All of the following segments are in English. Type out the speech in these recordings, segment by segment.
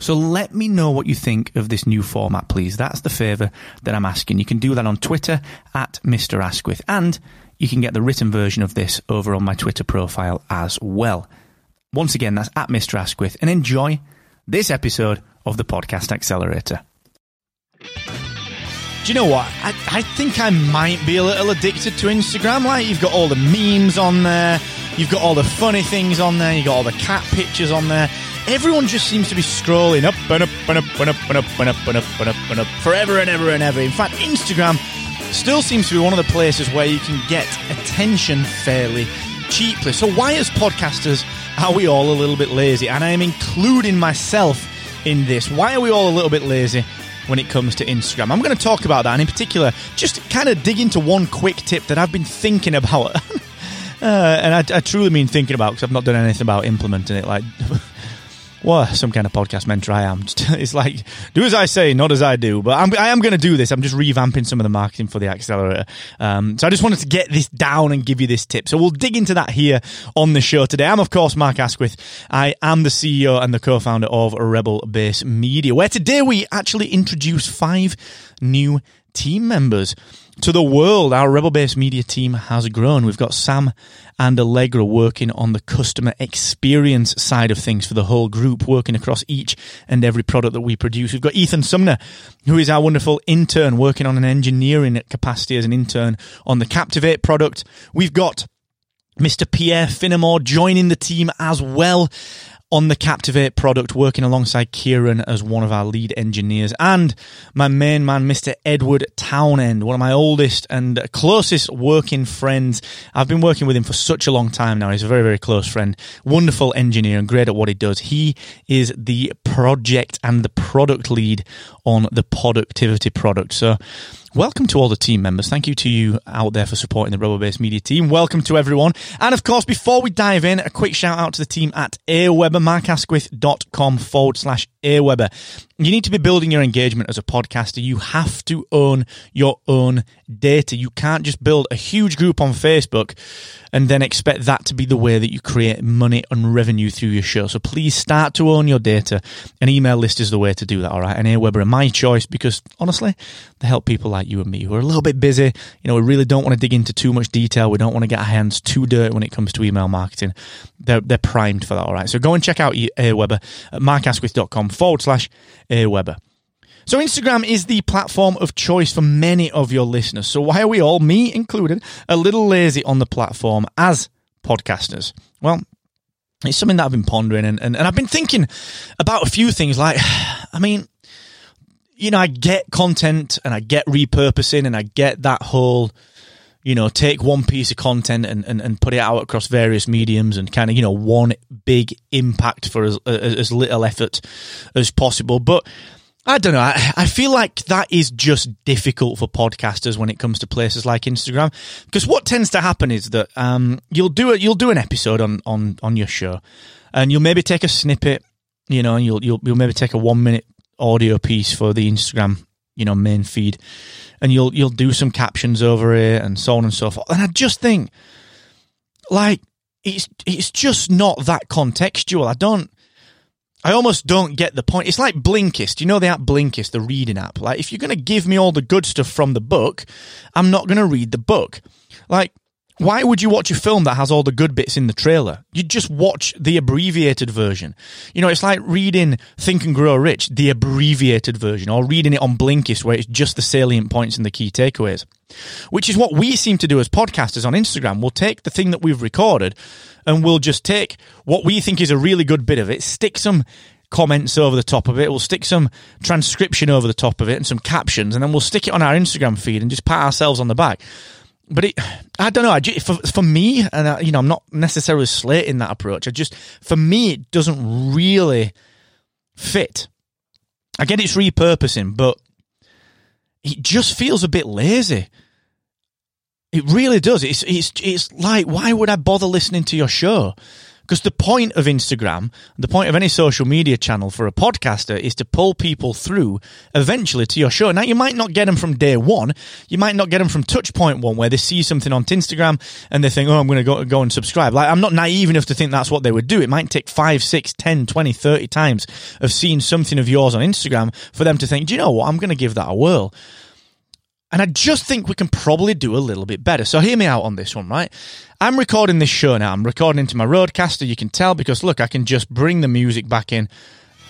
So let me know what you think of this new format, please. That's the favour that I'm asking. You can do that on Twitter at Mr. Asquith, and you can get the written version of this over on my Twitter profile as well. Once again, that's at Mr. Asquith, and enjoy this episode of the Podcast Accelerator. Do you know what? I, I think I might be a little addicted to Instagram. Like, you've got all the memes on there, you've got all the funny things on there, you've got all the cat pictures on there everyone just seems to be scrolling up and up and up and up and up and up and up and up and up forever and ever and ever. In fact, Instagram still seems to be one of the places where you can get attention fairly cheaply. So why, as podcasters, are we all a little bit lazy? And I am including myself in this. Why are we all a little bit lazy? when it comes to Instagram. I'm going to talk about that, and in particular, just kind of dig into one quick tip that I've been thinking about. uh, and I, I, truly mean thinking about because I've not done anything about implementing it. Like well, some kind of podcast mentor I am. It's like, do as I say, not as I do. But I'm, I am going to do this. I'm just revamping some of the marketing for the accelerator. Um, so I just wanted to get this down and give you this tip. So we'll dig into that here on the show today. I'm, of course, Mark Asquith. I am the CEO and the co-founder of Rebel Base Media, where today we actually introduce five new team members to the world. Our Rebel Base Media team has grown. We've got Sam and Allegra working on the customer experience side of things for the whole group, working across each and every product that we produce. We've got Ethan Sumner, who is our wonderful intern, working on an engineering capacity as an intern on the Captivate product. We've got Mr. Pierre Finnemore joining the team as well on the Captivate product, working alongside Kieran as one of our lead engineers, and my main man, Mr. Edward Townend, one of my oldest and closest working friends. I've been working with him for such a long time now. He's a very, very close friend, wonderful engineer, and great at what he does. He is the project and the product lead on the Poductivity product. So, welcome to all the team members. Thank you to you out there for supporting the Rebel Base Media team. Welcome to everyone. And of course, before we dive in, a quick shout out to the team at Aweber, markasquith.com forward slash Aweber. You need to be building your engagement as a podcaster. You have to own your own data. You can't just build a huge group on Facebook and then expect that to be the way that you create money and revenue through your show. So please start to own your data. An email list is the way to do that, all right? And Aweber are my choice because honestly, they help people like you and me who are a little bit busy. You know, we really don't want to dig into too much detail. We don't want to get our hands too dirty when it comes to email marketing. They're, they're primed for that, all right? So go and check out Aweber at markasquith.com forward slash uh, Aweber. So Instagram is the platform of choice for many of your listeners. So why are we all, me included, a little lazy on the platform as podcasters? Well, it's something that I've been pondering and, and, and I've been thinking about a few things like, I mean, you know, I get content and I get repurposing and I get that whole, you know, take one piece of content and, and, and put it out across various mediums and kind of, you know, one big impact for as, as little effort as possible. But I don't know. I, I feel like that is just difficult for podcasters when it comes to places like Instagram, because what tends to happen is that um, you'll do a, you'll do an episode on, on, on your show, and you'll maybe take a snippet, you know, and you'll you'll you'll maybe take a one minute audio piece for the Instagram, you know, main feed, and you'll you'll do some captions over it and so on and so forth. And I just think, like, it's it's just not that contextual. I don't. I almost don't get the point. It's like Blinkist. You know the app Blinkist, the reading app. Like, if you're going to give me all the good stuff from the book, I'm not going to read the book. Like, why would you watch a film that has all the good bits in the trailer? You just watch the abbreviated version. You know, it's like reading Think and Grow Rich, the abbreviated version, or reading it on Blinkist where it's just the salient points and the key takeaways. Which is what we seem to do as podcasters on Instagram. We'll take the thing that we've recorded and we'll just take what we think is a really good bit of it, stick some comments over the top of it. We'll stick some transcription over the top of it and some captions, and then we'll stick it on our Instagram feed and just pat ourselves on the back but it, I don't know. I, for for me, and I, you know, I'm not necessarily slating that approach. I just, for me, it doesn't really fit. I get it's repurposing, but it just feels a bit lazy. It really does. It's it's it's like, why would I bother listening to your show? Because the point of Instagram, the point of any social media channel for a podcaster is to pull people through eventually to your show. Now, you might not get them from day one. You might not get them from touch point one where they see something on Instagram and they think, oh, I'm going to go, and subscribe. Like, I'm not naive enough to think that's what they would do. It might take five, six, ten, twenty, thirty times of seeing something of yours on Instagram for them to think, do you know what? I'm going to give that a whirl. And I just think we can probably do a little bit better. So hear me out on this one, right? I'm recording this show now. I'm recording into my RODECaster, You can tell because look, I can just bring the music back in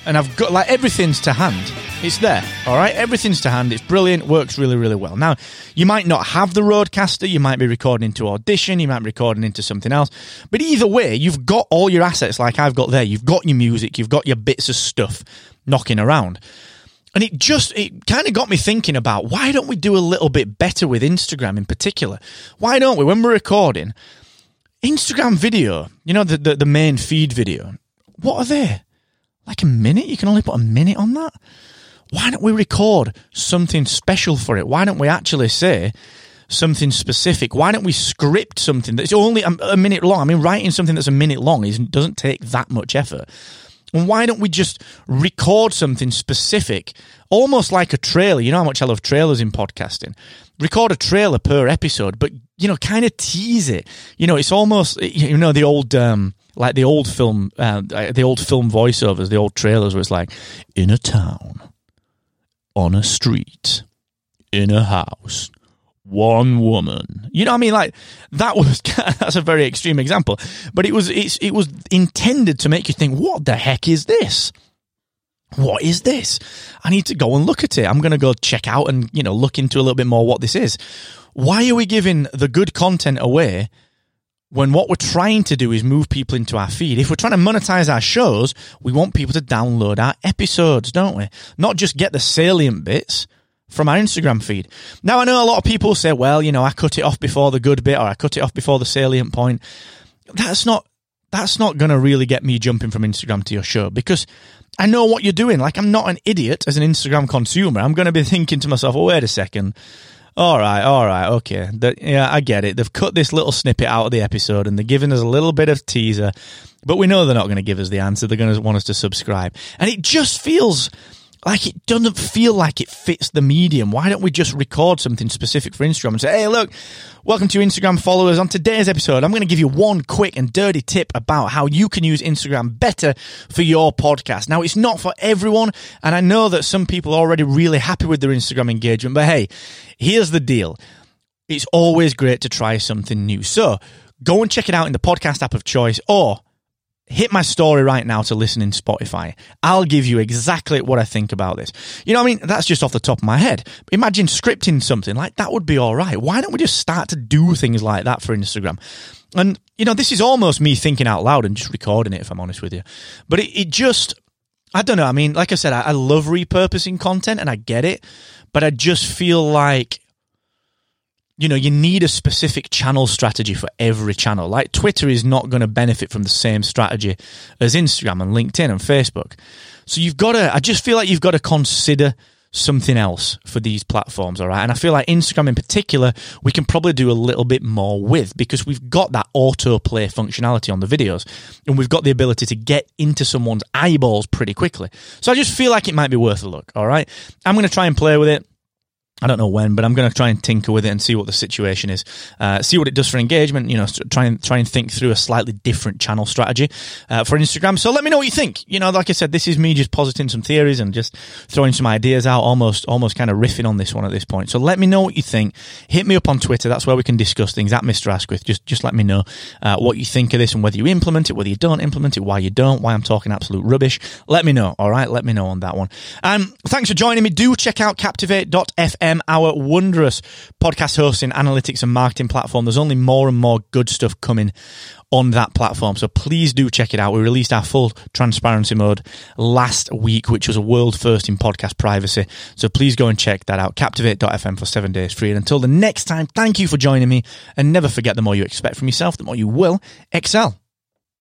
and I've got like everything's to hand. It's there, all right? Everything's to hand. It's brilliant. Works really, really well. Now, you might not have the RODECaster, You might be recording into Audition. You might be recording into something else. But either way, you've got all your assets like I've got there. You've got your music. You've got your bits of stuff knocking around. And it just, it kind of got me thinking about why don't we do a little bit better with Instagram in particular? Why don't we, when we're recording, Instagram video, you know, the, the, the main feed video, what are they? Like a minute? You can only put a minute on that? Why don't we record something special for it? Why don't we actually say something specific? Why don't we script something that's only a, a minute long? I mean, writing something that's a minute long is, doesn't take that much effort. And why don't we just record something specific, almost like a trailer? You know how much I love trailers in podcasting. Record a trailer per episode, but you know, kind of tease it. You know, it's almost you know the old um, like the old film, uh, the old film voiceovers, the old trailers where it's like in a town, on a street, in a house, one woman. You know what I mean? Like that was that's a very extreme example, but it was it's it was intended to make you think, what the heck is this? What is this? I need to go and look at it. I'm going to go check out and you know look into a little bit more what this is. Why are we giving the good content away when what we're trying to do is move people into our feed? If we're trying to monetize our shows, we want people to download our episodes, don't we? Not just get the salient bits from our Instagram feed. Now, I know a lot of people say, well, you know, I cut it off before the good bit or I cut it off before the salient point. That's not, that's not going to really get me jumping from Instagram to your show because I know what you're doing. Like, I'm not an idiot as an Instagram consumer. I'm going to be thinking to myself, oh, wait a second. All right, all right, okay. The, yeah, I get it. They've cut this little snippet out of the episode and they're giving us a little bit of teaser, but we know they're not going to give us the answer. They're going to want us to subscribe. And it just feels like it doesn't feel like it fits the medium. Why don't we just record something specific for Instagram and say, hey, look, welcome to Instagram followers. On today's episode, I'm going to give you one quick and dirty tip about how you can use Instagram better for your podcast. Now, it's not for everyone, and I know that some people are already really happy with their Instagram engagement, but hey, here's the deal. It's always great to try something new. So go and check it out in the podcast app of choice or hit my story right now to listen in Spotify. I'll give you exactly what I think about this. You know, I mean, that's just off the top of my head. Imagine scripting something like that would be all right. Why don't we just start to do things like that for Instagram? And, you know, this is almost me thinking out loud and just recording it, if I'm honest with you. But it, it just, I don't know. I mean, like I said, I, I love repurposing content and I get it, but I just feel like you know, you need a specific channel strategy for every channel. Like Twitter is not going to benefit from the same strategy as Instagram and LinkedIn and Facebook. So you've got to, I just feel like you've got to consider something else for these platforms, all right? And I feel like Instagram in particular, we can probably do a little bit more with because we've got that autoplay functionality on the videos and we've got the ability to get into someone's eyeballs pretty quickly. So I just feel like it might be worth a look, all right? I'm going to try and play with it. I don't know when, but I'm going to try and tinker with it and see what the situation is. Uh, see what it does for engagement. You know, try and try and think through a slightly different channel strategy uh, for Instagram. So let me know what you think. You know, like I said, this is me just positing some theories and just throwing some ideas out, almost almost kind of riffing on this one at this point. So let me know what you think. Hit me up on Twitter. That's where we can discuss things at Mr. Asquith. Just just let me know uh, what you think of this and whether you implement it, whether you don't implement it, why you don't, why I'm talking absolute rubbish. Let me know. All right, let me know on that one. Um, thanks for joining me. Do check out Captivate.fm our wondrous podcast hosting, analytics, and marketing platform. There's only more and more good stuff coming on that platform. So please do check it out. We released our full transparency mode last week, which was a world first in podcast privacy. So please go and check that out. Captivate.fm for seven days free. And until the next time, thank you for joining me. And never forget the more you expect from yourself, the more you will excel.